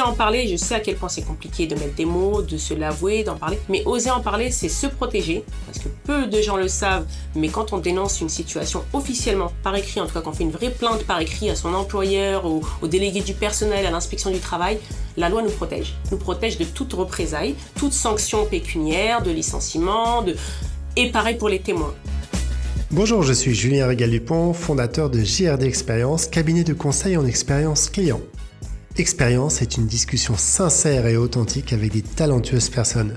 en parler, je sais à quel point c'est compliqué de mettre des mots, de se l'avouer, d'en parler, mais oser en parler, c'est se protéger, parce que peu de gens le savent, mais quand on dénonce une situation officiellement, par écrit, en tout cas quand on fait une vraie plainte par écrit à son employeur, au, au délégué du personnel, à l'inspection du travail, la loi nous protège. Nous protège de toute représailles, toute sanction pécuniaire, de licenciement, de... et pareil pour les témoins. Bonjour, je suis Julien Régal-Dupont, fondateur de JRD Expérience, cabinet de conseil en expérience client. Expérience est une discussion sincère et authentique avec des talentueuses personnes.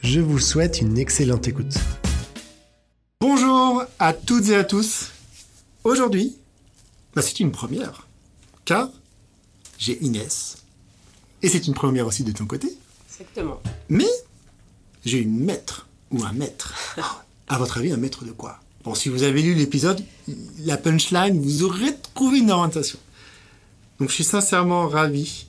Je vous souhaite une excellente écoute. Bonjour à toutes et à tous. Aujourd'hui, bah, c'est une première, car j'ai Inès. Et c'est une première aussi de ton côté. Exactement. Mais j'ai une maître ou un maître. À votre avis, un maître de quoi? Bon, si vous avez lu l'épisode, la punchline, vous aurez trouvé une orientation. Donc, je suis sincèrement ravi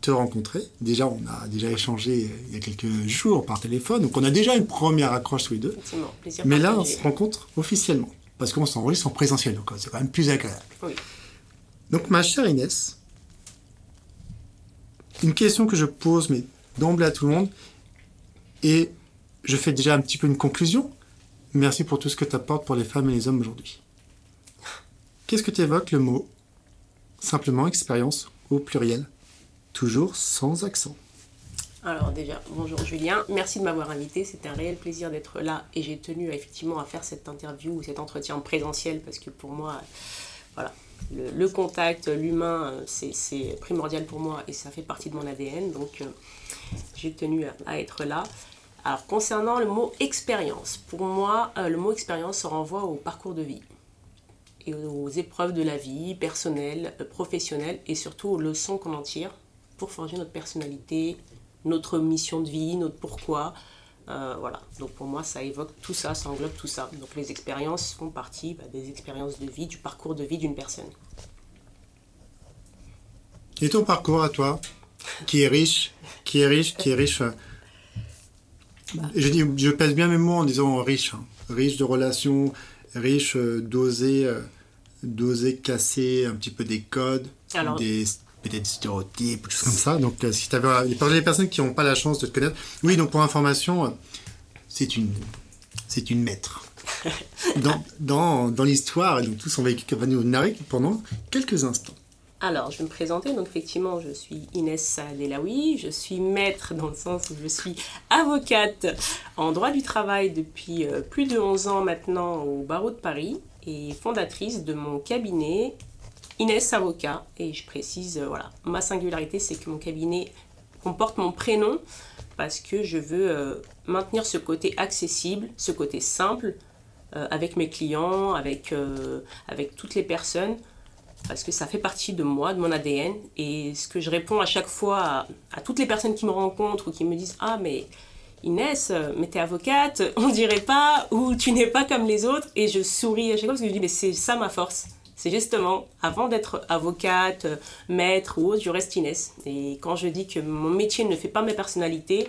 de te rencontrer. Déjà, on a déjà échangé il y a quelques jours par téléphone, donc on a déjà une première accroche tous les deux. Plaisir Mais là, on se rencontre officiellement, parce qu'on s'enregistre en présentiel, donc c'est quand même plus agréable. Oui. Donc, ma chère Inès, une question que je pose, mais d'emblée à tout le monde, et je fais déjà un petit peu une conclusion. Merci pour tout ce que tu apportes pour les femmes et les hommes aujourd'hui. Qu'est-ce que tu évoques le mot simplement expérience au pluriel, toujours sans accent. Alors déjà, bonjour Julien, merci de m'avoir invité, c'était un réel plaisir d'être là et j'ai tenu effectivement à faire cette interview ou cet entretien en présentiel parce que pour moi, voilà, le, contact, l'humain, c'est c'est primordial pour moi et ça fait partie de mon ADN, donc euh, j'ai tenu à, à être là. Alors concernant le mot expérience, pour moi, euh, le mot expérience se renvoie au parcours de vie et aux épreuves de la vie, personnelles, euh, professionnelles, et surtout aux leçons qu'on en tire pour forger notre personnalité, notre mission de vie, notre pourquoi. Euh, voilà, donc pour moi ça évoque tout ça, ça englobe tout ça. Donc les expériences font partie bah, des expériences de vie, du parcours de vie d'une personne. Et ton parcours à toi, qui est riche, qui est riche, qui est riche. Je, dis, je pèse bien mes mots en disant riche. hein. Riche de relations, riche euh, d'oser, euh, d'oser casser un petit peu des codes, Alors- des peut-être stéréotypes, des choses comme ça. Donc, euh, si tu les personnes qui n'ont pas la chance de te connaître, oui, donc pour information, c'est une, c'est une maître. Dans, dans, dans l'histoire, et donc tout son vécu va nous narrer pendant quelques instants. Alors, je vais me présenter. Donc, effectivement, je suis Inès Saadelaoui. Je suis maître dans le sens où je suis avocate en droit du travail depuis euh, plus de 11 ans maintenant au barreau de Paris et fondatrice de mon cabinet Inès Avocat. Et je précise, euh, voilà, ma singularité, c'est que mon cabinet comporte mon prénom parce que je veux euh, maintenir ce côté accessible, ce côté simple avec mes clients, avec toutes les personnes parce que ça fait partie de moi, de mon ADN. Et ce que je réponds à chaque fois à, toutes les personnes qui me rencontrent ou qui me disent Ah, mais Inès, euh, mais t'es avocate, on dirait pas, ou tu n'es pas comme les autres. Et je souris à chaque fois parce que je dis Mais c'est ça ma force. C'est justement, avant d'être avocate, euh, maître ou autre, je reste Inès. Et quand je dis que mon métier ne fait pas ma personnalité,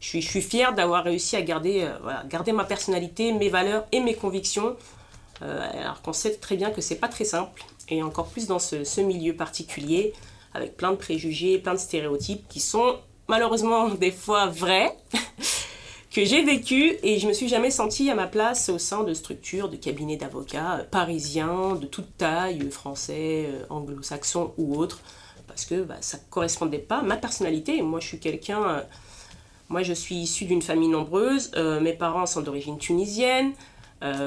je suis, je suis fière d'avoir réussi à garder, euh, voilà, garder ma personnalité, mes valeurs et mes convictions. Alors qu'on sait très bien que c'est pas très simple, et encore plus dans ce, milieu particulier, avec plein de préjugés, plein de stéréotypes qui sont malheureusement des fois vrais, que j'ai vécu, et je me suis jamais sentie à ma place au sein de structures, de cabinets d'avocats euh, parisiens, de toute taille, euh, français, euh, anglo-saxons ou autres, parce que bah, ça correspondait pas à ma personnalité. Moi, je suis quelqu'un. moi, je suis issue d'une famille nombreuse. mes parents sont d'origine tunisienne.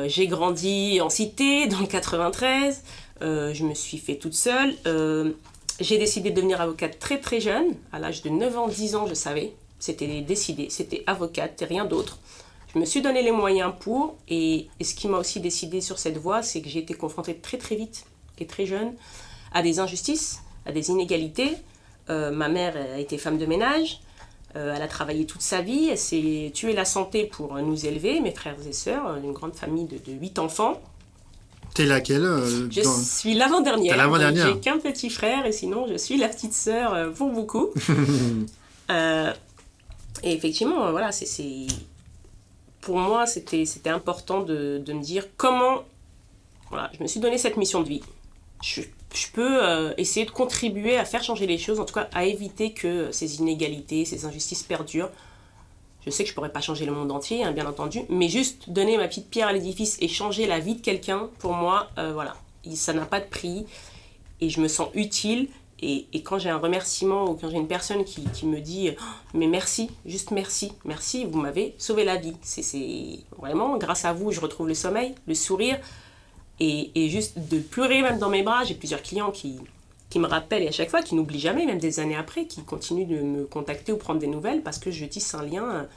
J'ai grandi en cité dans le 93. Euh, je me suis fait toute seule. Euh, j'ai décidé de devenir avocate très très jeune. À l'âge de 9 ans, 10 ans, je savais. C'était décidé. C'était avocate et rien d'autre. Je me suis donné les moyens pour. Et, ce qui m'a aussi décidé sur cette voie, c'est que j'ai été confrontée très très vite et très jeune à des injustices, à des inégalités. Euh, ma mère a été femme de ménage. Elle a travaillé toute sa vie, elle s'est tuée la santé pour nous élever, mes frères et sœurs, une grande famille de, de 8 enfants. T'es laquelle euh, Je dans- suis l'avant-dernière. L'avant-dernière. J'ai qu'un petit frère et sinon je suis la petite sœur euh, pour beaucoup. Euh, et effectivement, euh, voilà, c'est, pour moi, c'était, c'était important de, de me dire comment. Voilà, je me suis donné cette mission de vie. Je peux euh, essayer de contribuer à faire changer les choses, en tout cas à éviter que ces inégalités, ces injustices perdurent. Je sais que je pourrais pas changer le monde entier, hein, bien entendu, mais juste donner ma petite pierre à l'édifice et changer la vie de quelqu'un, pour moi, euh, voilà, ça n'a pas de prix et je me sens utile. Et, quand j'ai un remerciement ou quand j'ai une personne qui, me dit oh, mais merci, juste merci, merci, vous m'avez sauvé la vie. C'est vraiment grâce à vous, je retrouve le sommeil, le sourire et, juste de pleurer même dans mes bras. J'ai plusieurs clients qui, qui me rappellent et à chaque fois qui n'oublient jamais, même des années après, qui continuent de me contacter ou prendre des nouvelles parce que je tisse un lien,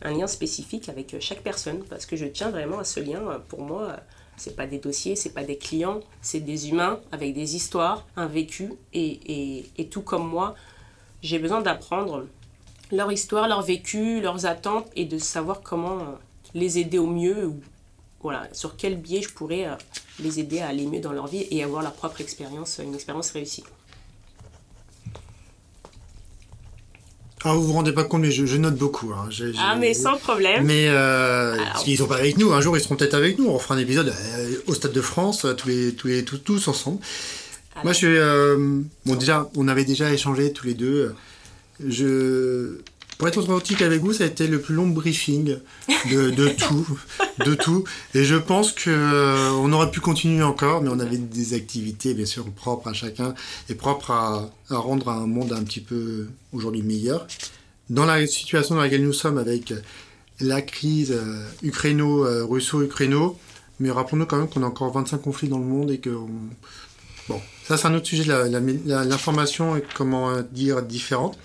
un lien spécifique avec chaque personne parce que je tiens vraiment à ce lien. Pour moi, c'est pas des dossiers, c'est pas des clients, c'est des humains avec des histoires, un vécu et, et tout comme moi, j'ai besoin d'apprendre leur histoire, leur vécu, leurs attentes et de savoir comment les aider au mieux voilà, sur quel biais je pourrais euh, les aider à aller mieux dans leur vie et avoir leur propre expérience, une expérience réussie. Ah, vous vous rendez pas compte, mais je, note beaucoup. Hein. ah, mais sans problème. Mais euh, ils sont pas avec nous. Un jour, ils seront peut-être avec nous. On fera un épisode euh, au Stade de France, tous les, tous les, tous, tous ensemble. Moi, je suis. bon, déjà, on avait déjà échangé tous les deux. Je pour être authentique avec vous, ça a été le plus long briefing de, tout, de tout. Et je pense que euh, on aurait pu continuer encore, mais on avait des activités bien sûr propres à chacun et propres à, rendre un monde un petit peu aujourd'hui meilleur. Dans la situation dans laquelle nous sommes avec la crise euh, ukraino-russo-ukraino, mais rappelons-nous quand même qu'on a encore 25 conflits dans le monde et que bon, ça c'est un autre sujet, l'information est comment dire différente.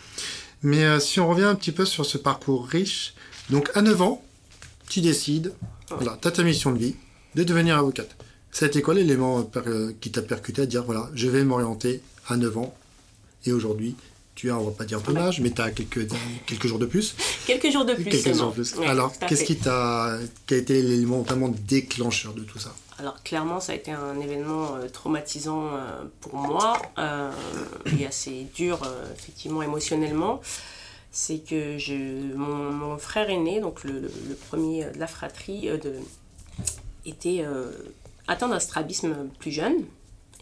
Mais euh, si on revient un petit peu sur ce parcours riche, donc à 9 ans, tu décides, voilà, tu as ta mission de vie, de devenir avocate. Ça a été quoi l'élément euh, qui t'a percuté à dire, voilà, je vais m'orienter à 9 ans, et aujourd'hui, tu as, on va pas dire ton âge, mais tu as quelques, quelques jours de plus. Quelques jours de plus. Quelques jours de plus. Alors, qu'est-ce qui, t'a, qui a été l'élément vraiment déclencheur de tout ça? Alors clairement, ça a été un événement euh, traumatisant euh, pour moi euh, et assez dur effectivement émotionnellement. C'est que je, mon, frère aîné, donc le, premier de la fratrie, était atteint d'un strabisme plus jeune.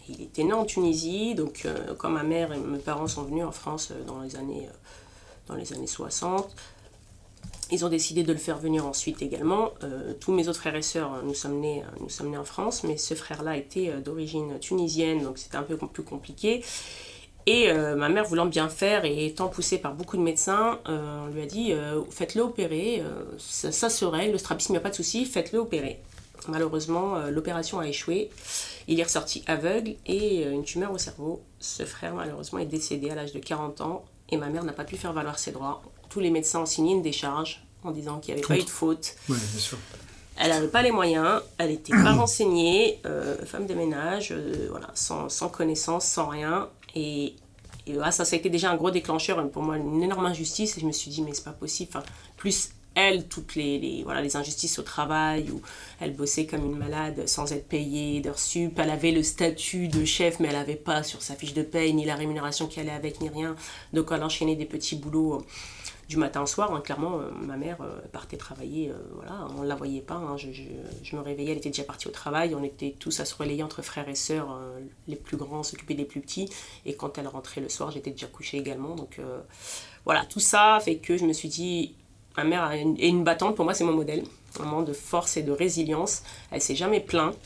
Il était né en Tunisie, donc quand ma mère et mes parents sont venus en France dans les années, dans les années 60, ils ont décidé de le faire venir ensuite également. Euh, tous mes autres frères et sœurs, euh, nous sommes nés, euh, nous sommes nés en France, mais ce frère-là était d'origine tunisienne, donc c'était un peu plus compliqué. Et ma mère voulant bien faire et étant poussée par beaucoup de médecins, on lui a dit faites-le opérer, ça, ça, se règle, le strabisme, il n'y a pas de souci, faites-le opérer. Malheureusement, l'opération a échoué. Il est ressorti aveugle et une tumeur au cerveau. Ce frère, malheureusement, est décédé à l'âge de 40 ans et ma mère n'a pas pu faire valoir ses droits tous les médecins ont signé une décharge en disant qu'il n'y avait pas eu de faute. Elle n'avait pas les moyens, elle n'était pas renseignée, euh, femme de ménage, euh, voilà, sans, sans, connaissance, sans rien. Et, et ça, ça a été déjà un gros déclencheur, pour moi, une énorme injustice. Et je me suis dit, mais c'est pas possible. Enfin, plus elle, toutes les, les, voilà, les injustices au travail, où elle bossait comme une malade sans être payée d'heures sup, elle avait le statut de chef, mais elle n'avait pas sur sa fiche de paye, ni la rémunération qui allait avec, ni rien. Donc elle enchaînait des petits boulots du matin au soir. Hein, clairement, euh, ma mère euh, partait travailler, euh, voilà, on ne la voyait pas. Hein. je, me réveillais, elle était déjà partie au travail. On était tous à se relayer entre frères et sœurs, les plus grands s'occupaient des plus petits. Et quand elle rentrait le soir, j'étais déjà couchée également. Donc voilà, tout ça fait que je me suis dit, ma mère est une, battante, pour moi c'est mon modèle. Un moment de force et de résilience. Elle s'est jamais plainte.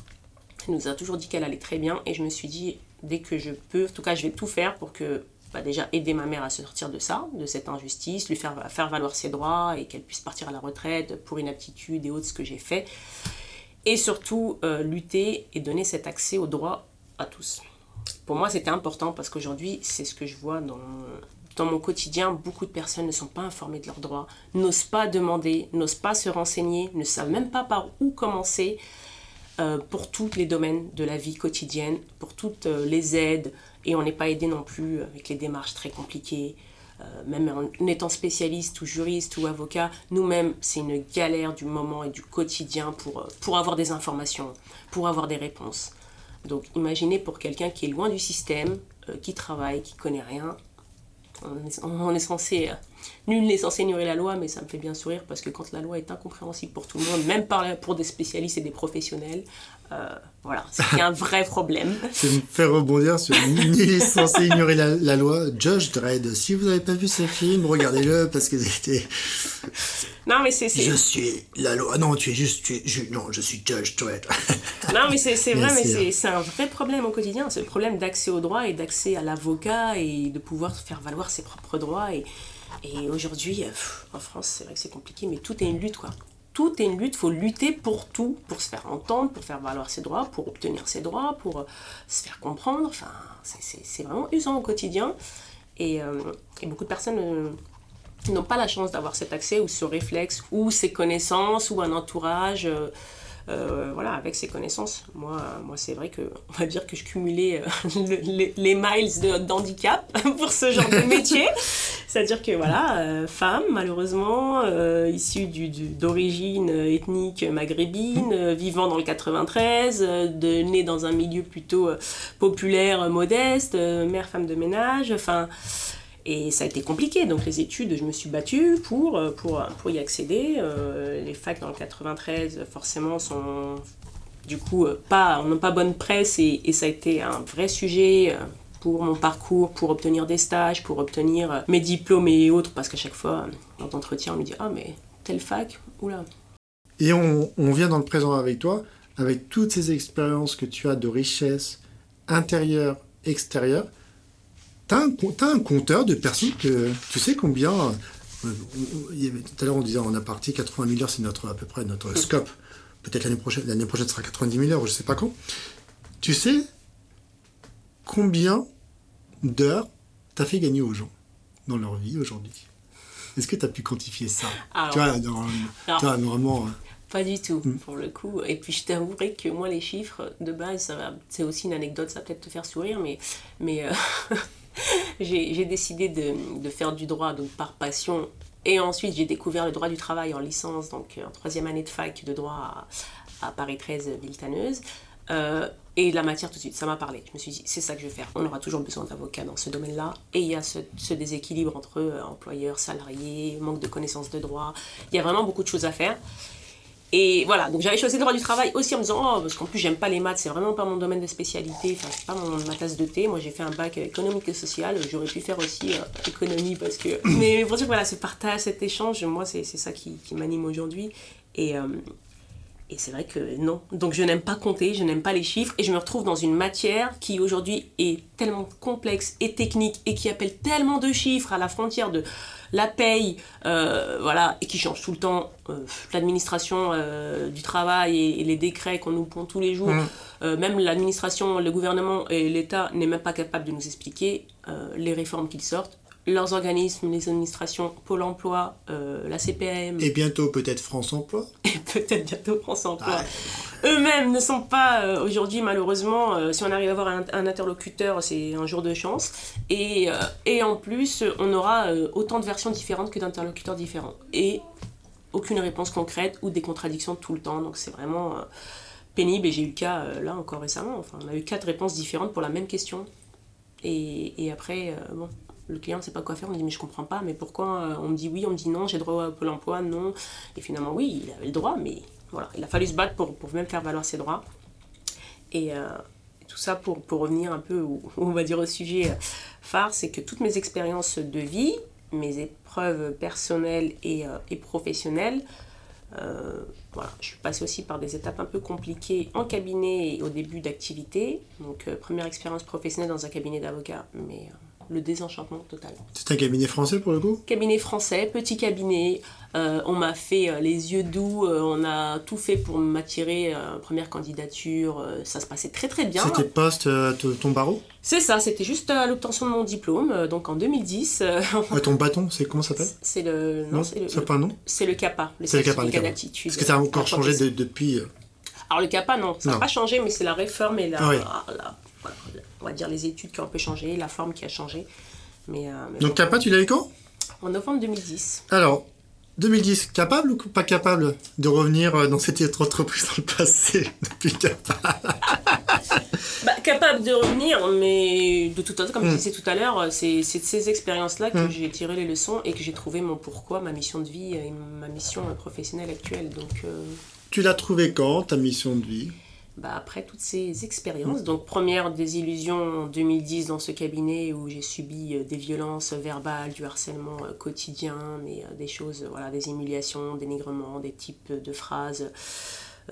Elle nous a toujours dit qu'elle allait très bien. Et je me suis dit, dès que je peux, en tout cas je vais tout faire pour que bah, déjà aider ma mère à sortir de ça, de cette injustice, lui faire, faire valoir ses droits et qu'elle puisse partir à la retraite pour une aptitude et autres, ce que j'ai fait. Et surtout, euh, lutter et donner cet accès aux droits à tous. Pour moi, c'était important parce qu'aujourd'hui, c'est ce que je vois dans, dans mon quotidien. Beaucoup de personnes ne sont pas informées de leurs droits, n'osent pas demander, n'osent pas se renseigner, ne savent même pas par où commencer. Euh, pour tous les domaines de la vie quotidienne, pour toutes euh, les aides, et on n'est pas aidé non plus avec les démarches très compliquées. Euh, même en étant spécialiste ou juriste ou avocat, nous-mêmes, c'est une galère du moment et du quotidien pour, pour avoir des informations, pour avoir des réponses. Donc imaginez pour quelqu'un qui est loin du système, qui travaille, qui connaît rien, on est, censé, nul n'est censé ignorer la loi, mais ça me fait bien sourire parce que quand la loi est incompréhensible pour tout le monde, même pour des spécialistes et des professionnels, euh, voilà, c'est un vrai problème. Ça me fait rebondir sur nul n'est censé ignorer la, loi. Judge Dredd, si vous n'avez pas vu ce film, regardez-le parce que c'était. Non, mais c'est. Je suis la loi. Non, tu es juste. Tu non, je suis Judge Dredd. non, mais c'est vrai, mais c'est un vrai problème au quotidien. C'est le problème d'accès au droit et d'accès à l'avocat et de pouvoir faire valoir ses propres droits. Et, et aujourd'hui, en France, c'est vrai que c'est compliqué, mais tout est une lutte, quoi tout est une lutte, il faut lutter pour tout, pour se faire entendre, pour faire valoir ses droits, pour obtenir ses droits, pour euh, se faire comprendre. Enfin, c'est vraiment usant au quotidien. Et, euh, beaucoup de personnes euh, n'ont pas la chance d'avoir cet accès ou ce réflexe ou ces connaissances ou un entourage. Euh, voilà, avec ses connaissances. Moi, moi c'est vrai que, on va dire que je cumulais euh, les, miles d'handicap pour ce genre de métier. C'est-à-dire que, voilà, euh, femme, malheureusement, issue d'origine ethnique maghrébine, vivant dans le 93, de, née dans un milieu plutôt populaire, modeste, mère, femme de ménage, enfin et ça a été compliqué. Donc les études, je me suis battue pour, euh, pour, pour y accéder. Euh, les facs dans le 93, forcément, sont du coup euh, pas, n'ont pas bonne presse et, et, ça a été un vrai sujet pour mon parcours, pour obtenir des stages, pour obtenir mes diplômes et autres, parce qu'à chaque fois, dans l'entretien, on me dit Ah, mais telle fac, oula. Et on, on vient dans le présent avec toi, avec toutes ces expériences que tu as de richesse intérieure, extérieure T'as un, un compteur de personnes que tu sais combien. Euh, tout à l'heure, on disait en parti 80 000 heures, c'est notre, à peu près notre scope. Peut-être l'année prochaine, l'année prochaine sera 90 000 heures, je ne sais pas quand. Tu sais combien d'heures tu as fait gagner aux gens dans leur vie aujourd'hui? Est-ce que tu as pu quantifier ça? Tu vois, normalement. Hein. Pas du tout, hmm. pour le coup. Et puis je t'avouerai que moi, les chiffres, de base, c'est aussi une anecdote, ça va peut-être te faire sourire, mais, mais euh, j'ai décidé de, faire du droit donc par passion. Et ensuite, j'ai découvert le droit du travail en licence, donc en troisième année de fac de droit à, Paris 13, Villetaneuse. Euh, et la matière tout de suite, ça m'a parlé. Je me suis dit, c'est ça que je vais faire. On aura toujours besoin d'avocats dans ce domaine-là. Et il y a ce, déséquilibre entre euh, employeurs, salariés, manque de connaissances de droit. Il y a vraiment beaucoup de choses à faire. Et voilà, donc j'avais choisi le droit du travail aussi en me disant, oh, parce qu'en plus j'aime pas les maths, c'est vraiment pas mon domaine de spécialité, enfin c'est pas mon, ma tasse de thé. Moi j'ai fait un bac économique et social, j'aurais pu faire aussi euh, économie parce que. Mais pour dire voilà, ce partage, cet échange, moi c'est ça qui, qui m'anime aujourd'hui. Et, euh, et c'est vrai que non. Donc je n'aime pas compter, je n'aime pas les chiffres et je me retrouve dans une matière qui aujourd'hui est tellement complexe et technique et qui appelle tellement de chiffres à la frontière de la paye, euh, voilà, et qui change tout le temps. Euh, l'administration euh, du travail et, les décrets qu'on nous pond tous les jours, mmh. même l'administration, le gouvernement et l'État n'est même pas capable de nous expliquer les réformes qu'ils sortent leurs organismes, les administrations, Pôle emploi, euh, la CPM. Et bientôt peut-être France Emploi. Et peut-être bientôt France Emploi. Eux-mêmes ne sont pas euh, aujourd'hui, malheureusement, euh, si on arrive à avoir un, interlocuteur, c'est un jour de chance. Et, et en plus, on aura autant de versions différentes que d'interlocuteurs différents. Et aucune réponse concrète ou des contradictions tout le temps. Donc c'est vraiment pénible. Et j'ai eu le cas là encore récemment. Enfin, on a eu quatre réponses différentes pour la même question. Et, et après, bon, le client ne sait pas quoi faire, on dit mais je comprends pas, mais pourquoi euh, on me dit oui, on me dit non, j'ai droit à Pôle emploi, non. Et finalement oui, il avait le droit, mais voilà, il a fallu se battre pour, pour même faire valoir ses droits. Et euh, tout ça pour, pour, revenir un peu, on va dire au sujet euh, phare, c'est que toutes mes expériences de vie, mes épreuves personnelles et, et professionnelles, voilà, je suis passée aussi par des étapes un peu compliquées en cabinet et au début d'activité. Donc, première expérience professionnelle dans un cabinet d'avocat, mais le désenchantement total. C'est un cabinet français pour le coup? Cabinet français, petit cabinet. Euh, on m'a fait euh, les yeux doux, euh, on a tout fait pour m'attirer. première candidature, ça se passait très très bien. C'était post ton barreau? C'est ça, c'était juste à l'obtention de mon diplôme, donc en 2010. ton bâton, c'est comment ça s'appelle? C'est le. Non, c'est le. pas un nom? C'est le CAPA, le certificat. Est-ce que ça a encore changé depuis Alors le CAPA, non, ça n'a pas changé, mais c'est la réforme et la, ah on va dire les études qui ont un peu changé, la forme qui a changé. Mais, euh, Donc CAPA, tu l'as eu quand? En novembre 2010. Alors, 2010, capable ou pas capable de revenir euh, dans cette entreprise dans le passé depuis CAPA bah, capable de revenir, mais de toute façon, comme je disais tout à l'heure, c'est c'est de ces expériences-là que j'ai tiré les leçons et que j'ai trouvé mon pourquoi, ma mission de vie et ma mission professionnelle actuelle. Donc, euh, Tu l'as trouvé quand, ta mission de vie? Bah, après toutes ces expériences, donc première désillusion en 2010 dans ce cabinet où j'ai subi euh, des violences verbales, du harcèlement euh, quotidien, mais euh, des choses, voilà, des humiliations, dénigrements, des types de phrases.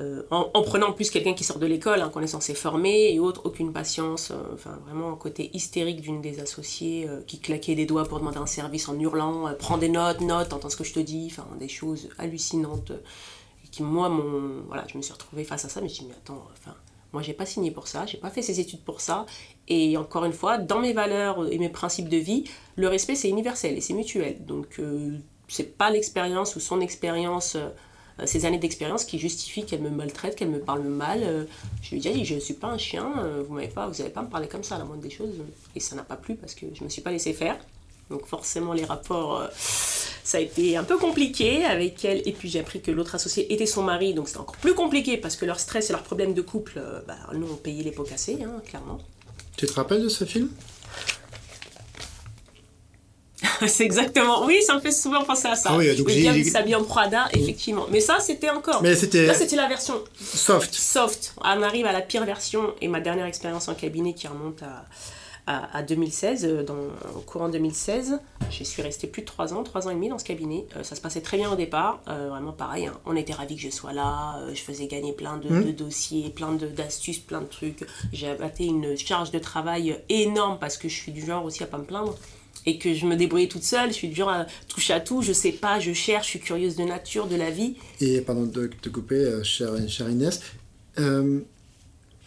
euh, en, en prenant en plus quelqu'un qui sort de l'école, hein, qu'on est censé former, et autre, aucune patience, euh, enfin vraiment un côté hystérique d'une des associées euh, qui claquait des doigts pour demander un service en hurlant, prends des notes, notes, entends ce que je te dis, enfin des choses hallucinantes. Moi, mon, voilà, je me suis retrouvée face à ça, mais je me suis dit, mais attends, enfin, moi j'ai pas signé pour ça, j'ai pas fait ces études pour ça, et encore une fois, dans mes valeurs et mes principes de vie, le respect c'est universel et c'est mutuel, donc euh, c'est pas l'expérience ou son expérience euh, ces années d'expérience qui justifient qu'elle me maltraite, qu'elle me parle mal. Euh, je lui dis, je suis pas un chien, euh, vous m'avez pas, vous n'allez pas me parler comme ça, la moindre des choses. Et ça n'a pas plu parce que je me suis pas laissé faire. Donc forcément, les rapports, ça a été un peu compliqué avec elle. Et puis j'ai appris que l'autre associé était son mari, donc c'était encore plus compliqué parce que leur stress et leurs problèmes de couple, euh, bah, nous, on payait les pots cassés, hein, clairement. Tu te rappelles de ce film? C'est exactement, oui, ça me fait souvent penser à ça. Ah oui, donc j'ai- s'habille en Prada, effectivement. Mais ça, c'était encore. Mais c'était Là, c'était la version soft. soft. On arrive à la pire version et ma dernière expérience en cabinet qui remonte à, à, à 2016, euh, dans, au courant 2016. Je suis restée plus de 3 ans, 3 ans et demi dans ce cabinet. Euh, ça se passait très bien au départ, euh, vraiment pareil. hein. On était ravis que je sois là, euh, je faisais gagner plein de, de dossiers, plein d'astuces, plein de trucs. J'ai abatté une charge de travail énorme parce que je suis du genre aussi à pas me plaindre. Et que je me débrouillais toute seule, je suis du genre à toucher à tout, je sais pas, je cherche, je suis curieuse de nature, de la vie. Et pardon de te couper, chère, chère Inès.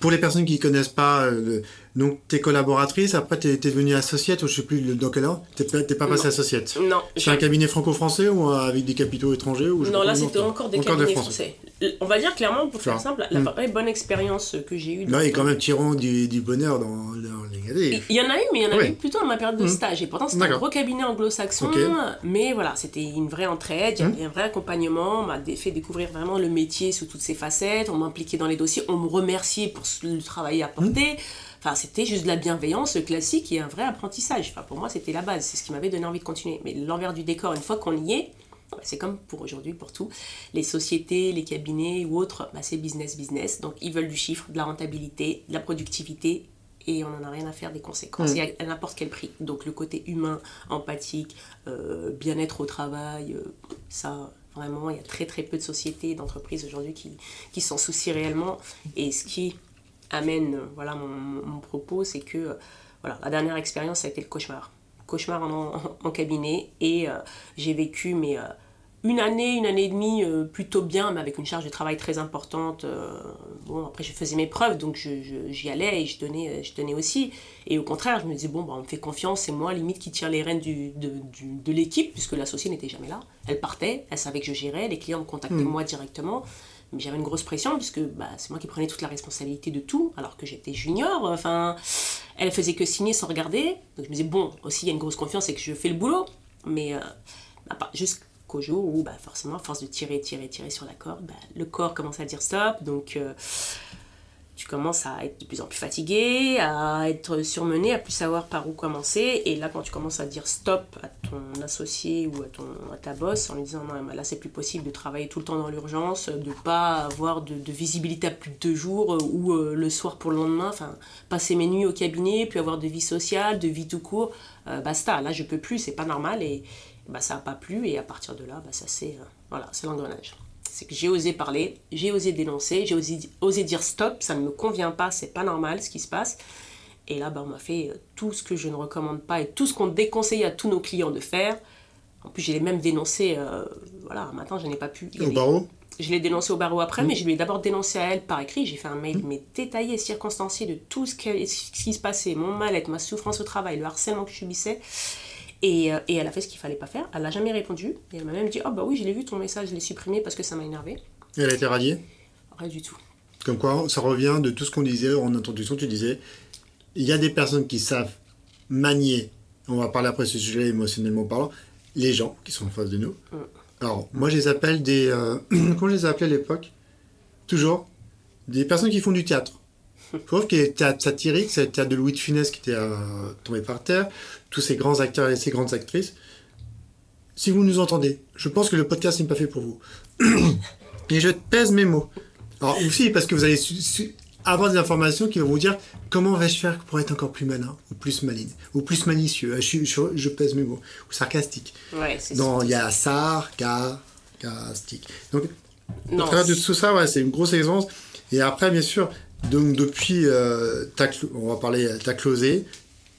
Pour les personnes qui ne connaissent pas, euh, donc tes collaboratrices, après tu es, devenue associate, ou je sais plus dans quel ordre, tu n'es pas passée Non. associate. Non, C'est un cabinet franco-français ou euh, avec des capitaux étrangers ou je Non, là c'était encore des encore cabinets français. français. On va dire clairement, pour faire simple, la hmm. vraie bonne expérience que j'ai eue. Là, il y a quand même tirant du, du bonheur dans, dans les. Il y en a eu, mais il y en a Ouais. eu plutôt dans ma période de Hmm. stage. Et pourtant, c'était un gros cabinet anglo-saxon. Mais voilà, c'était une vraie entraide, il y Hmm. avait un vrai accompagnement. On m'a fait découvrir vraiment le métier sous toutes ses facettes. On m'impliquait dans les dossiers. On me remerciait pour le travail apporté. Enfin, c'était juste de la bienveillance classique et un vrai apprentissage. Enfin, pour moi, c'était la base. C'est ce qui m'avait donné envie de continuer. Mais l'envers du décor, une fois qu'on y est, c'est comme pour aujourd'hui, pour tout. Les sociétés, les cabinets ou autres, bah, c'est business, business. Donc, ils veulent du chiffre, de la rentabilité, de la productivité. Et on n'en a rien à faire des conséquences, Mm. et à, à n'importe quel prix. Donc, le côté humain, empathique, euh, bien-être au travail, euh, ça, vraiment, il y a très très peu de sociétés et d'entreprises aujourd'hui qui, qui s'en soucient réellement. Et ce qui amène voilà, mon, propos, c'est que euh, voilà, la dernière expérience, ça a été le cauchemar. Cauchemar en, en- en cabinet. Et euh, j'ai vécu mais, euh, une année, une année et demie euh, plutôt bien, mais avec une charge de travail très importante. bon, après, je faisais mes preuves, donc je- je- j'y allais et je donnais, je aussi. Et au contraire, je me disais, bon, bah, on me fait confiance, c'est moi limite qui tire les rênes du, de, de l'équipe, puisque l'associée n'était jamais là. Elle partait, elle savait que je gérais, les clients me contactaient moi directement. Mais j'avais une grosse pression, puisque bah, c'est moi qui prenais toute la responsabilité de tout, alors que j'étais junior. Enfin, elle faisait que signer sans regarder. Donc je me disais, bon, aussi, il y a une grosse confiance et que je fais le boulot. Mais euh, jusqu'au jour où, bah, forcément, à force de tirer, tirer, tirer sur la corde, bah, le corps commence à dire stop. Donc euh, tu commences à être de plus en plus fatigué, à être surmené, à plus savoir par où commencer. Et là, quand tu commences à dire stop à ton associé ou à, ton, à ta boss en lui disant non, là, c'est plus possible de travailler tout le temps dans l'urgence, de pas avoir de, visibilité à plus de deux jours euh, ou euh, le soir pour le lendemain, enfin, passer mes nuits au cabinet, puis avoir de vie sociale, de vie tout court, euh, basta, là, je peux plus, c'est pas normal. Et bah, ça n'a pas plu. Et à partir de là, bah, ça c'est voilà, c'est l'engrenage c'est que j'ai osé parler, j'ai osé dénoncer, j'ai osé, osé dire stop, ça ne me convient pas, c'est pas normal ce qui se passe. Et là, bah, on m'a fait euh, tout ce que je ne recommande pas et tout ce qu'on déconseille à tous nos clients de faire. En plus, j'ai même dénoncé, euh, voilà, un matin, je n'ai pas pu. Au barreau? Je l'ai dénoncé au barreau après, mais je lui ai d'abord dénoncé à elle par écrit. J'ai fait un mail mais détaillé, circonstancié de tout ce, que- ce qui se passait, mon mal-être, ma souffrance au travail, le harcèlement que je subissais. Et, euh, et elle a fait ce qu'il fallait pas faire. Elle n'a jamais répondu. Et elle m'a même dit Oh, bah oui, je l'ai vu ton message, je l'ai supprimé parce que ça m'a énervé. Elle a été radiée? Rien du tout. Comme quoi, ça revient de tout ce qu'on disait en introduction. Tu disais, il y a des personnes qui savent manier, on va parler après ce sujet émotionnellement parlant, les gens qui sont en face de nous. Alors, moi, je les appelle des... euh, comment je les ai appelés à l'époque? Toujours Des personnes qui font du théâtre. Je trouve que tu as Satirique, tu as de Louis de Funès qui était euh, tombé par terre, tous ces grands acteurs et ces grandes actrices. Si vous nous entendez, je pense que le podcast n'est pas fait pour vous. et je pèse mes mots. Alors aussi parce que vous allez avoir des informations qui vont vous dire comment vais-je faire pour être encore plus malin, ou plus maligne, ou plus malicieux? Je, je, pèse mes mots. Ou sarcastique. Ouais, c'est Il y a sarcastique. Donc, non, à travers de tout ça, ouais, c'est une grosse expérience. Et après, bien sûr, donc depuis, euh, on va parler, ta closé,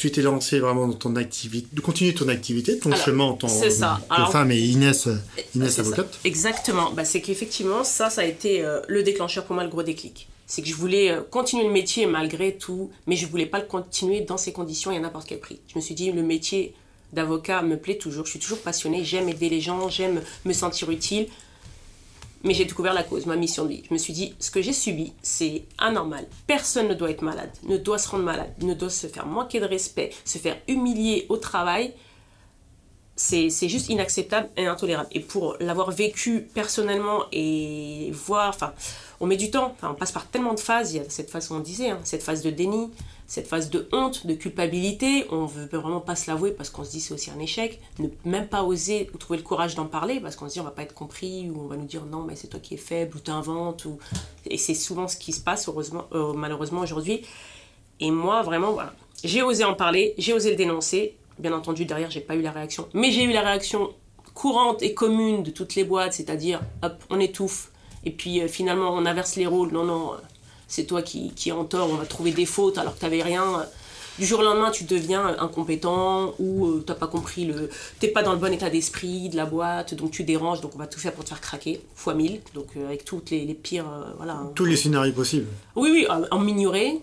tu t'es lancé vraiment dans ton activité, de continuer ton activité, ton chemin en tant que femme et Inès, Inès avocate. Exactement. Bah, c'est qu'effectivement, ça, ça a été euh, le déclencheur pour moi, le gros déclic. C'est que je voulais euh, continuer le métier malgré tout, mais je voulais pas le continuer dans ces conditions et à n'importe quel prix. Je me suis dit, le métier d'avocat me plaît toujours, je suis toujours passionnée, j'aime aider les gens, j'aime me sentir utile. Mais j'ai découvert la cause, ma mission de vie. Je me suis dit, ce que j'ai subi, c'est anormal. Personne ne doit être malade, ne doit se rendre malade, ne doit se faire manquer de respect, se faire humilier au travail. C'est juste inacceptable et intolérable. Et pour l'avoir vécu personnellement et voir, enfin, on met du temps, enfin, on passe par tellement de phases. Il y a cette phase, on disait, hein, cette phase de déni, cette phase de honte, de culpabilité, on veut vraiment pas se l'avouer parce qu'on se dit c'est aussi un échec, ne même pas oser ou trouver le courage d'en parler parce qu'on se dit on va pas être compris ou on va nous dire non mais c'est toi qui es faible ou t'inventes ou et c'est souvent ce qui se passe euh, malheureusement aujourd'hui. Et moi vraiment voilà, j'ai osé en parler, j'ai osé le dénoncer. Bien entendu derrière j'ai pas eu la réaction, mais j'ai eu la réaction courante et commune de toutes les boîtes, c'est-à-dire hop on étouffe et puis euh, finalement on inverse les rôles. Non non c'est toi qui, qui es en tort, on va trouver des fautes alors que tu n'avais rien. Du jour au lendemain, tu deviens incompétent ou tu euh, t'as pas compris le. T'es pas dans le bon état d'esprit de la boîte, donc tu déranges, donc on va tout faire pour te faire craquer, fois mille, donc euh, avec toutes les, pires. Euh, voilà. Tous les scénarios possibles. Oui, oui, en m'ignorer.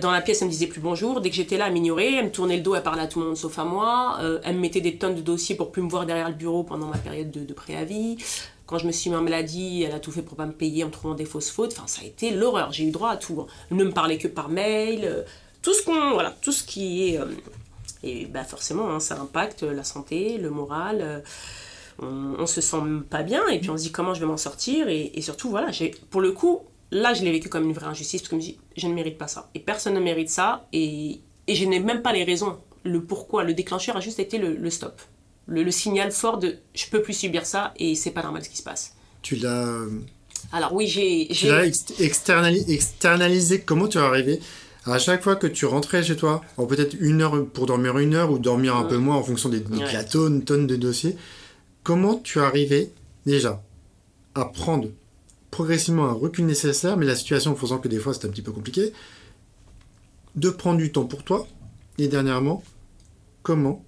dans la pièce, elle me disait plus bonjour. Dès que j'étais là, elle m'ignorait. Elle me tournait le dos, elle parlait à tout le monde sauf à moi. elle me mettait des tonnes de dossiers pour plus me voir derrière le bureau pendant ma période de, de préavis. Quand je me suis mis en maladie, elle a tout fait pour pas me payer en trouvant des fausses fautes. Enfin, ça a été l'horreur. J'ai eu droit à tout. Hein. Ne me parler que par mail. Euh, tout ce qu'on, voilà, tout ce qui est. Euh, et bah forcément, hein, ça impacte la santé, le moral. Euh, on, on, se sent pas bien et puis on se dit comment je vais m'en sortir. Et, surtout, voilà, pour le coup, là, je l'ai vécu comme une vraie injustice parce que je me dis, je ne mérite pas ça. Et personne ne mérite ça. Et, et je n'ai même pas les raisons. Le pourquoi, le déclencheur a juste été le stop le, signal fort de je peux plus subir ça et c'est pas normal ce qui se passe. Tu l'as. Euh, Alors oui, j'ai. Tu l'as externalisé. Comment tu es arrivé à chaque fois que tu rentrais chez toi, peut-être une heure pour dormir une heure ou dormir un peu moins en fonction des, de tonnes, tonnes de dossiers, comment tu es arrivé déjà à prendre progressivement un recul nécessaire, mais la situation faisant que des fois c'est un petit peu compliqué, de prendre du temps pour toi, et dernièrement, comment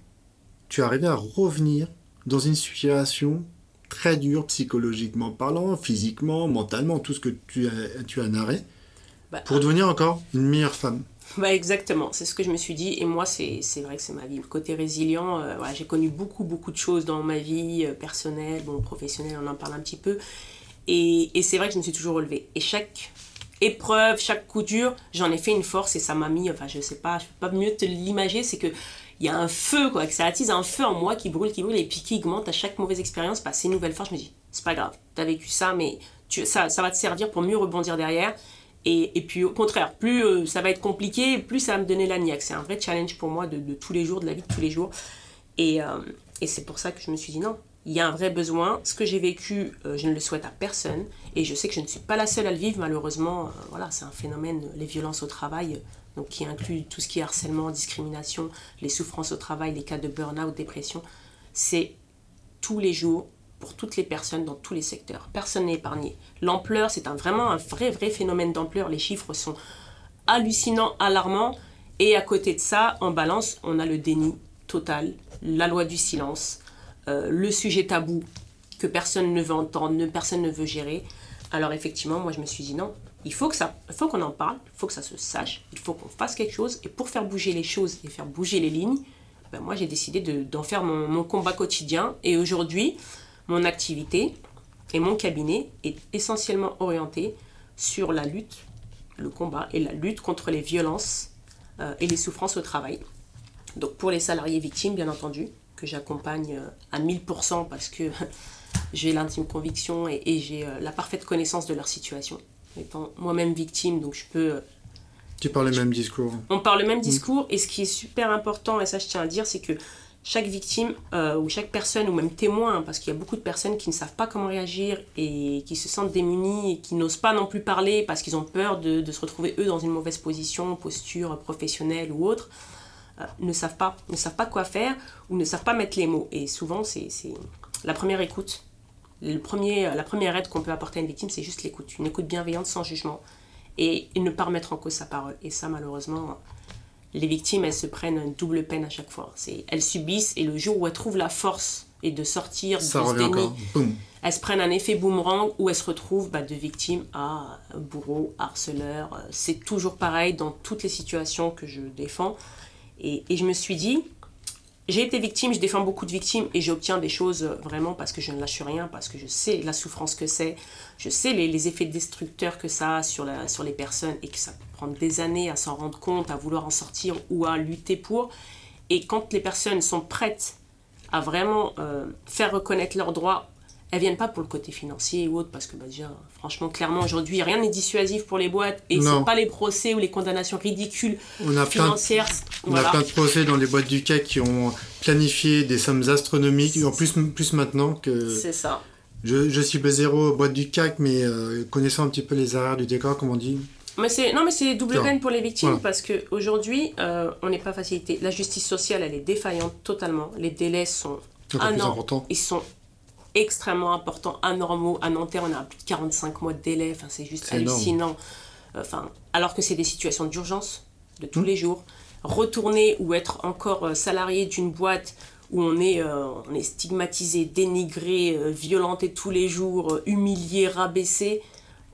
tu arrivé à revenir dans une situation très dure psychologiquement parlant, physiquement, mentalement, tout ce que tu as, tu as narré, bah, pour devenir encore une meilleure femme. Bah exactement, c'est ce que je me suis dit. Et moi, c'est vrai que c'est ma vie. Le côté résilient, euh, j'ai connu beaucoup, beaucoup de choses dans ma vie euh, personnelle, bon, professionnelle, on en parle un petit peu. Et, et c'est vrai que je me suis toujours relevée. Et chaque épreuve, chaque coup dur, j'en ai fait une force et ça m'a mis, enfin, je sais pas, je peux pas mieux te l'imager, c'est que il y a un feu, quoi, que ça attise un feu en moi qui brûle, qui brûle, et puis qui augmente à chaque mauvaise expérience, bah, c'est une nouvelle force. Je me dis, c'est pas grave, t'as vécu ça, mais tu, ça, ça va te servir pour mieux rebondir derrière. Et, et puis au contraire, plus euh, ça va être compliqué, plus ça va me donner la niaque. C'est un vrai challenge pour moi de, de, tous les jours, de la vie de tous les jours. Et, euh, et c'est pour ça que je me suis dit non, il y a un vrai besoin. Ce que j'ai vécu, euh, je ne le souhaite à personne. Et je sais que je ne suis pas la seule à le vivre, malheureusement. voilà, c'est un phénomène, les violences au travail donc qui inclut tout ce qui est harcèlement, discrimination, les souffrances au travail, les cas de burn-out, dépression. C'est tous les jours pour toutes les personnes dans tous les secteurs. Personne n'est épargné. L'ampleur, c'est un, vraiment un vrai, vrai phénomène d'ampleur. Les chiffres sont hallucinants, alarmants. Et à côté de ça, en balance, on a le déni total, la loi du silence, euh, le sujet tabou que personne ne veut entendre, personne ne veut gérer. Alors effectivement, moi je me suis dit non, il faut que ça, faut qu'on en parle, il faut que ça se sache, il faut qu'on fasse quelque chose. Et pour faire bouger les choses et faire bouger les lignes, ben moi j'ai décidé d'en faire mon, combat quotidien. Et aujourd'hui, mon activité et mon cabinet est essentiellement orienté sur la lutte, le combat et la lutte contre les violences euh, et les souffrances au travail. Donc pour les salariés victimes, bien entendu, que j'accompagne euh, à 1000% parce que j'ai l'intime conviction et, j'ai euh, la parfaite connaissance de leur situation étant moi-même victime, donc je peux, Tu parles le même discours. On parle le même discours et ce qui est super important, et ça je tiens à dire, c'est que chaque victime euh, ou chaque personne ou même témoin, parce qu'il y a beaucoup de personnes qui ne savent pas comment réagir et qui se sentent démunies et qui n'osent pas non plus parler parce qu'ils ont peur de, se retrouver eux dans une mauvaise position, posture professionnelle ou autre, euh, ne savent pas, ne savent pas quoi faire ou ne savent pas mettre les mots. Et souvent, c'est la première écoute. Le premier, la première aide qu'on peut apporter à une victime, c'est juste l'écoute, une écoute bienveillante sans jugement et, et ne pas remettre en cause sa parole. Et ça, malheureusement, les victimes, elles se prennent une double peine à chaque fois. Elles subissent et le jour où elles trouvent la force et de sortir Ça de ce déni, elles se prennent un effet boomerang où elles se retrouvent bah, de victimes à bourreau, harceleur. C'est toujours pareil dans toutes les situations que je défends. Et, je me suis dit, j'ai été victime, je défends beaucoup de victimes et j'obtiens des choses vraiment parce que je ne lâche rien, parce que je sais la souffrance que c'est, je sais les, effets destructeurs que ça a sur, les personnes et que ça peut des années à s'en rendre compte, à vouloir en sortir ou à lutter pour. Et quand les personnes sont prêtes à vraiment euh, faire reconnaître leurs droits elles viennent pas pour le côté financier ou autre, parce que bah, déjà, franchement, clairement, aujourd'hui, rien n'est dissuasif pour les boîtes, et ce pas les procès ou les condamnations ridicules on a financières. Plein on a plein de procès dans les boîtes du CAC qui ont planifié des sommes astronomiques, en plus, plus maintenant que... C'est ça. Je, je suis zéro boîte du CAC, mais euh, connaissant un petit peu les arrières du décor, comme on dit, mais c'est non mais c'est double peine pour les victimes parce que aujourd'hui euh, on n'est pas facilité. La justice sociale elle est défaillante totalement. Les délais sont un Ils sont extrêmement important, anormaux. À Nanterre, on a plus de 45 mois de délai. Enfin, c'est juste hallucinant. Enfin, alors que c'est des situations d'urgence de tous mmh. les jours. Retourner ou être encore euh, salarié d'une boîte où on est, euh, on est stigmatisé, dénigré, euh, violenté tous les jours, humilié, rabaissé,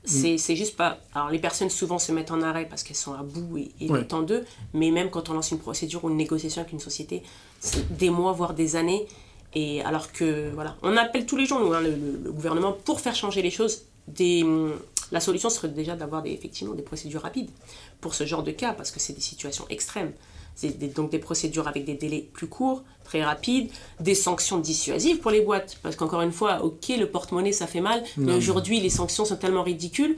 mmh. c'est juste pas. Alors, les personnes souvent se mettent en arrêt parce qu'elles sont à bout et, et le temps d'eux, mais même quand on lance une procédure ou une négociation avec une société, c'est des mois, voire des années. Et alors que, voilà, on appelle tous les gens, hein, le, gouvernement, pour faire changer les choses. Des, la solution serait déjà d'avoir des, effectivement des procédures rapides pour ce genre de cas, parce que c'est des situations extrêmes. C'est donc des procédures avec des délais plus courts, très rapides, des sanctions dissuasives pour les boîtes. Parce qu'encore une fois, ok, le porte-monnaie, ça fait mal, mais aujourd'hui, les sanctions sont tellement ridicules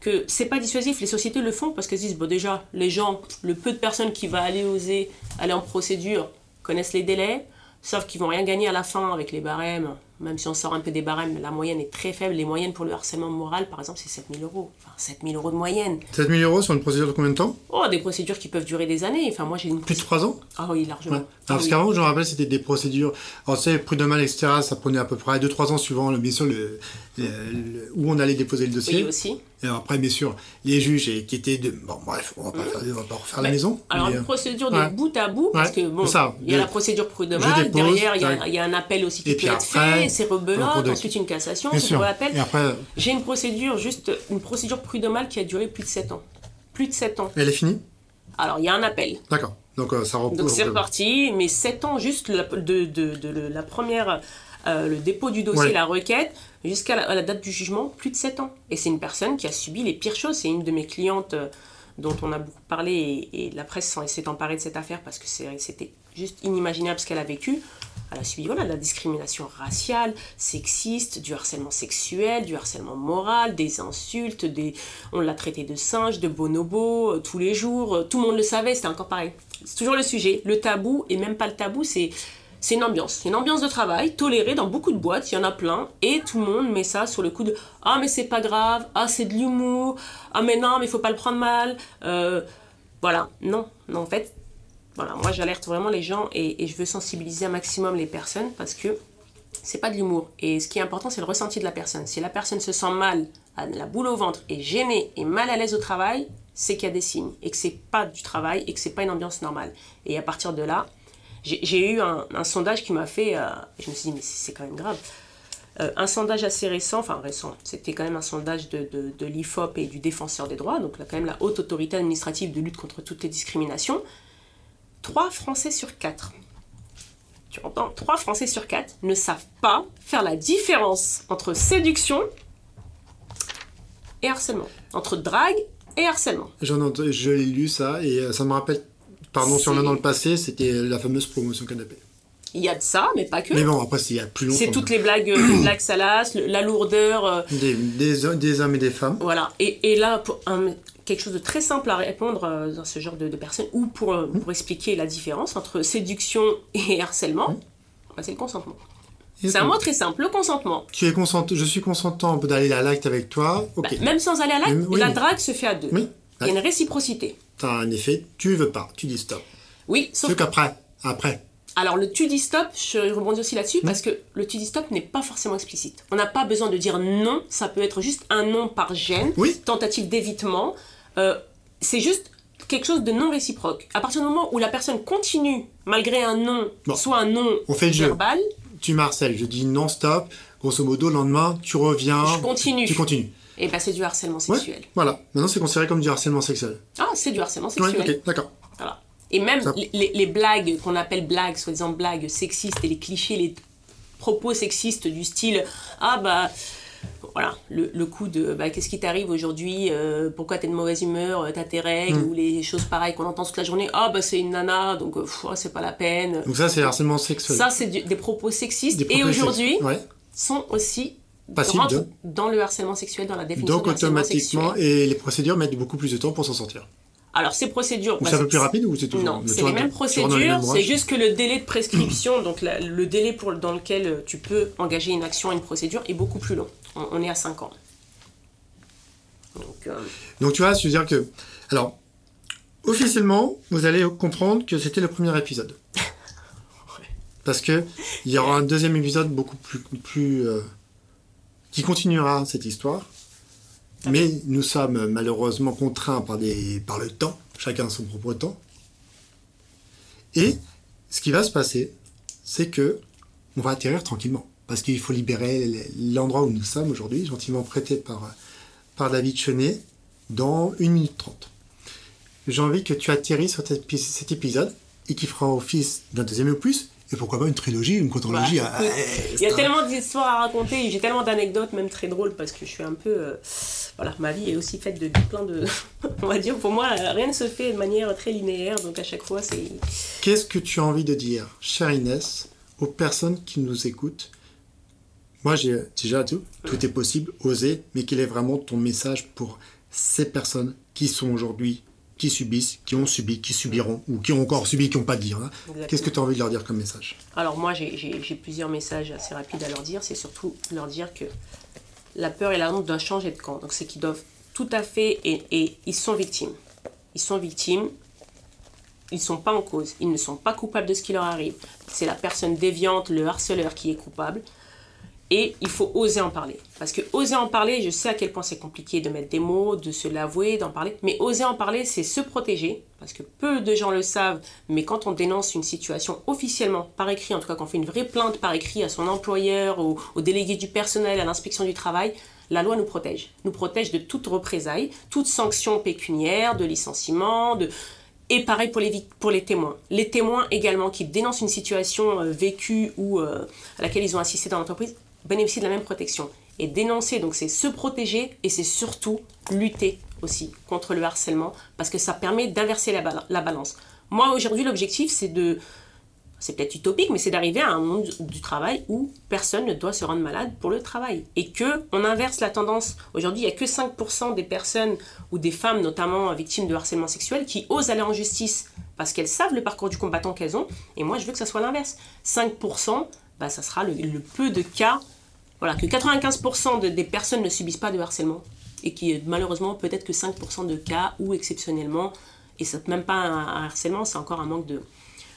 que c'est pas dissuasif. Les sociétés le font parce qu'elles disent, bon, déjà, les gens, le peu de personnes qui vont aller oser aller en procédure connaissent les délais, Sauf qu'ils vont rien gagner à la fin avec les barèmes. Même si on sort un peu des barèmes, la moyenne est très faible. Les moyennes pour le harcèlement moral, par exemple, c'est 7000 euros. Enfin, 7000 euros de moyenne. 7000 euros sur une procédure de combien de temps? Oh, des procédures qui peuvent durer des années. Enfin, moi, j'ai une. Plus de 3 ans? Ah oui, largement. parce qu'avant, je me rappelle, c'était des procédures. Alors, sais, prud'homal, etc., ça prenait à peu près 2-3 ans suivant, bien sûr, le, où on allait déposer le dossier. Oui, aussi. Et après, bien sûr, les juges qui étaient de. Bon, bref, on va pas, va pas refaire la maison. Alors, une euh, procédure de bout à bout, parce que bon, il y a la procédure prud'homal, derrière, il y, a un appel aussi qui peut être fait, c'est rebelote, ensuite une cassation, c'est appel. J'ai une procédure, juste une procédure prud'homale qui a duré plus de 7 ans. Plus de 7 ans. Elle est finie? Alors, il y a un appel. D'accord. Donc, euh, ça Donc, c'est reparti, mais 7 ans, juste de, de, la première. Euh, le dépôt du dossier, la requête, jusqu'à la, date du jugement, plus de 7 ans. Et c'est une personne qui a subi les pires choses. C'est une de mes clientes euh, dont on a beaucoup parlé et, la presse s'est emparée de cette affaire parce que c'était juste inimaginable ce qu'elle a vécu. Elle a subi voilà, de la discrimination raciale, sexiste, du harcèlement sexuel, du harcèlement moral, des insultes, on l'a traité de singe, de bonobo, euh, tous les jours. Euh, tout le monde le savait, c'était encore pareil. C'est toujours le sujet. Le tabou, et même pas le tabou, c'est c'est une ambiance. C'est une ambiance de travail tolérée dans beaucoup de boîtes, il y en a plein, et tout le monde met ça sur le coup de Ah, mais c'est pas grave, ah, c'est de l'humour, ah, mais non, mais faut pas le prendre mal. Euh, voilà, non, non, en fait, voilà, moi j'alerte vraiment les gens et, je veux sensibiliser un maximum les personnes parce que c'est pas de l'humour. Et ce qui est important, c'est le ressenti de la personne. Si la personne se sent mal, a la boule au ventre, est gênée et mal à l'aise au travail, c'est qu'il y a des signes et que c'est pas du travail et que c'est pas une ambiance normale. Et à partir de là, j'ai eu un, sondage qui m'a fait. Euh, je me suis dit, mais c'est quand même grave. Euh, un sondage assez récent, enfin récent, c'était quand même un sondage de, l'IFOP et du défenseur des droits, donc quand même la haute autorité administrative de lutte contre toutes les discriminations. 3 Français sur 4, tu entends 3 Français sur 4 ne savent pas faire la différence entre séduction et harcèlement, entre drague et harcèlement. J'en je l'ai lu ça et euh, ça me rappelle Pardon, si on a dans le passé, c'était la fameuse promotion canapé. Il y a de ça, mais pas que. Mais bon, après, il y a plus longtemps. C'est toutes les blagues, euh, les blagues salaces, la lourdeur. Euh. Des, des, hommes et des femmes. Voilà. Et, et là, pour quelque chose de très simple à répondre euh, dans ce genre de, de personnes ou pour, euh, Mmh. pour expliquer la différence entre séduction et harcèlement. Mmh. bah, c'est le consentement. C'est un mot très simple, le consentement. Tu es consent, je suis consentant d'aller à l'acte avec toi. Bah, même sans aller à l'acte, oui, la mais- drague se fait à deux. Oui. Il y a une réciprocité. T'as un effet, tu veux pas, tu dis stop. Oui, sauf qu'après, après. Alors le tu dis stop, je rebondis aussi là-dessus parce que le tu dis stop n'est pas forcément explicite. On n'a pas besoin de dire non, ça peut être juste un non par gêne, Oui. tentative d'évitement. Euh, c'est juste quelque chose de non réciproque. À partir du moment où la personne continue, malgré un non, Bon. soit un non On fait le jeu. verbal, Tu marcelles, je dis non stop. Grosso modo, le lendemain, tu reviens. je continue. Tu continues. Et ben c'est du harcèlement Ouais. sexuel. Voilà. Maintenant, c'est considéré comme du harcèlement sexuel. Ah, c'est du harcèlement Ouais, sexuel. ok, d'accord. Voilà. Et même Ça- les, blagues qu'on appelle blagues, soi-disant blagues sexistes, et les clichés, les propos sexistes du style Ah bah. Voilà, le, le coup de bah, qu'est-ce qui t'arrive aujourd'hui, euh, pourquoi t'es de mauvaise humeur, euh, t'as tes règles, Mm. ou les choses pareilles qu'on entend toute la journée, ah bah c'est une nana, donc euh, oh, c'est pas la peine. Donc ça, c'est harcèlement sexuel. Ça, c'est des propos sexistes, Des et aujourd'hui. Ouais. sont aussi Passible de- dans le harcèlement sexuel, dans la définition Donc automatiquement, sexuel. et les procédures mettent beaucoup plus de temps pour s'en sortir. Alors ces procédures, Ou bah, c'est un peu plus rapide ou c'est toujours Non, c'est les mêmes procédures, c'est juste que le délai de prescription, donc la- le délai pour, dans lequel euh, tu peux engager une action, une procédure, est beaucoup plus long. On, on est à 5 ans. Donc, euh, Donc tu vois, je veux dire que... Alors, officiellement, vous allez comprendre que c'était le premier épisode. Parce que il y aura un deuxième épisode beaucoup plus... plus euh, qui continuera cette histoire. Mais nous sommes malheureusement contraints par, des, par le temps, chacun son propre temps. Et ce qui va se passer, c'est que on va atterrir tranquillement. Parce qu'il faut libérer l'endroit où nous sommes aujourd'hui, gentiment prêté par, par David Chenet, dans 1 minute 30. J'ai envie que tu atterris sur cet épisode et qui fera office d'un deuxième opus, et pourquoi pas une trilogie, une quadrilogie. Bah, ah, écoute, eh, il y a tellement d'histoires à raconter, j'ai tellement d'anecdotes, même très drôles, parce que je suis un peu. euh, voilà, ma vie est aussi faite de plein de. on va dire, pour moi, rien ne se fait de manière très linéaire, donc à chaque fois, c'est. Qu'est-ce que tu as envie de dire, chère Inès, aux personnes qui nous écoutent? Moi, j'ai déjà tout, tout est possible, oser, mais quel est vraiment ton message pour ces personnes qui sont aujourd'hui, qui subissent, qui ont subi, qui subiront, ou qui ont encore subi, qui n'ont pas dit. hein Qu'est-ce que tu as envie de leur dire comme message? Alors moi, j'ai- plusieurs messages assez rapides à leur dire. C'est surtout leur dire que la peur et la honte doivent changer de camp. Donc c'est qu'ils doivent tout à fait... Et, et ils sont victimes. Ils sont victimes. Ils ne sont pas en cause. Ils ne sont pas coupables de ce qui leur arrive. C'est la personne déviante, le harceleur qui est coupable. Et il faut oser en parler. Parce que oser en parler, je sais à quel point c'est compliqué de mettre des mots, de se l'avouer, d'en parler. Mais oser en parler, c'est se protéger. Parce que peu de gens le savent. Mais quand on dénonce une situation officiellement, par écrit, en tout cas quand on fait une vraie plainte par écrit à son employeur, au, au délégué du personnel, à l'inspection du travail, la loi nous protège. Nous protège de toute représailles, toute sanction pécuniaire, de licenciement. Et pareil pour les, vic- pour les témoins. Les témoins également qui dénoncent une situation euh, vécue ou euh, à laquelle ils ont assisté dans l'entreprise bénéficient de la même protection. Et dénoncer, donc c'est se protéger et c'est surtout lutter aussi contre le harcèlement parce que ça permet d'inverser la, bala- la balance. Moi aujourd'hui l'objectif c'est de, c'est peut-être utopique, mais c'est d'arriver à un monde du travail où personne ne doit se rendre malade pour le travail. Et que on inverse la tendance. Aujourd'hui, il n'y a que 5% des personnes ou des femmes, notamment victimes de harcèlement sexuel, qui osent aller en justice parce qu'elles savent le parcours du combattant qu'elles ont. Et moi, je veux que ça soit l'inverse. 5%, bah, ça sera le peu de cas. Voilà, que 95% de- des personnes ne subissent pas de harcèlement. Et qui, malheureusement, peut-être que 5% de cas ou exceptionnellement, et c'est même pas un, harcèlement, c'est encore un manque de,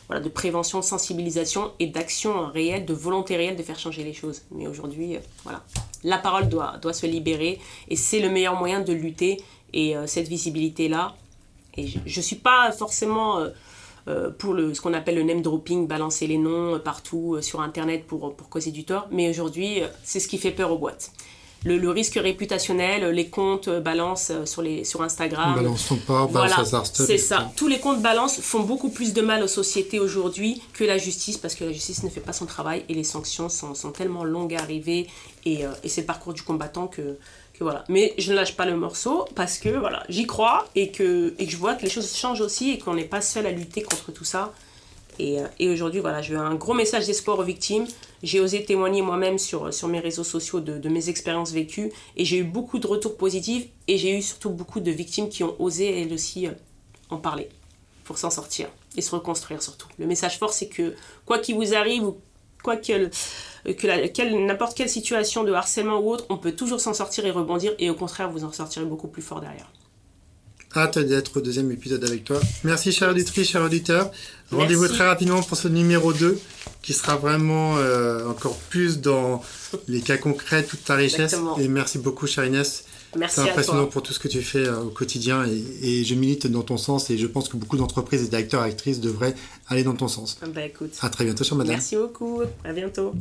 voilà, de prévention, de sensibilisation et d'action réelle, de volonté réelle de faire changer les choses. Mais aujourd'hui, euh, voilà, la parole doit, doit se libérer et c'est le meilleur moyen de lutter. Et euh, cette visibilité-là, et je ne suis pas forcément euh, euh, pour le, ce qu'on appelle le name dropping, balancer les noms euh, partout euh, sur Internet pour, pour causer du tort, mais aujourd'hui, euh, c'est ce qui fait peur aux boîtes. Le, le risque réputationnel, euh, les comptes euh, balancent euh, sur, les, sur Instagram. Balançons pas, Voilà, balance à Startup, c'est ça. Tous les comptes balance font beaucoup plus de mal aux sociétés aujourd'hui que la justice, parce que la justice ne fait pas son travail et les sanctions sont, sont tellement longues à arriver et, euh, et c'est le parcours du combattant que, voilà. Mais je ne lâche pas le morceau parce que voilà, j'y crois et que, et que je vois que les choses changent aussi et qu'on n'est pas seul à lutter contre tout ça. Et, et aujourd'hui, voilà, je veux un gros message d'espoir aux victimes. J'ai osé témoigner moi-même sur, sur mes réseaux sociaux de, mes expériences vécues et j'ai eu beaucoup de retours positifs et j'ai eu surtout beaucoup de victimes qui ont osé elles aussi en parler pour s'en sortir et se reconstruire surtout. Le message fort, c'est que quoi qu'il vous arrive quoi que, que n'importe quelle situation de harcèlement ou autre, on peut toujours s'en sortir et rebondir et au contraire, vous en sortirez beaucoup plus fort derrière. Hâte d'être au deuxième épisode avec toi. Merci, chère auditrice, chers auditeurs. Rendez-vous très rapidement pour ce numéro 2 qui sera vraiment euh, encore plus dans les cas concrets, toute ta richesse. Et merci beaucoup, chère Inès. C'est impressionnant pour tout ce que tu fais euh, au quotidien et, je milite dans ton sens et je pense que beaucoup d'entreprises et d'acteurs et actrices devraient aller dans ton sens. Bah écoute. À très bientôt, chère madame. Merci beaucoup. À bientôt.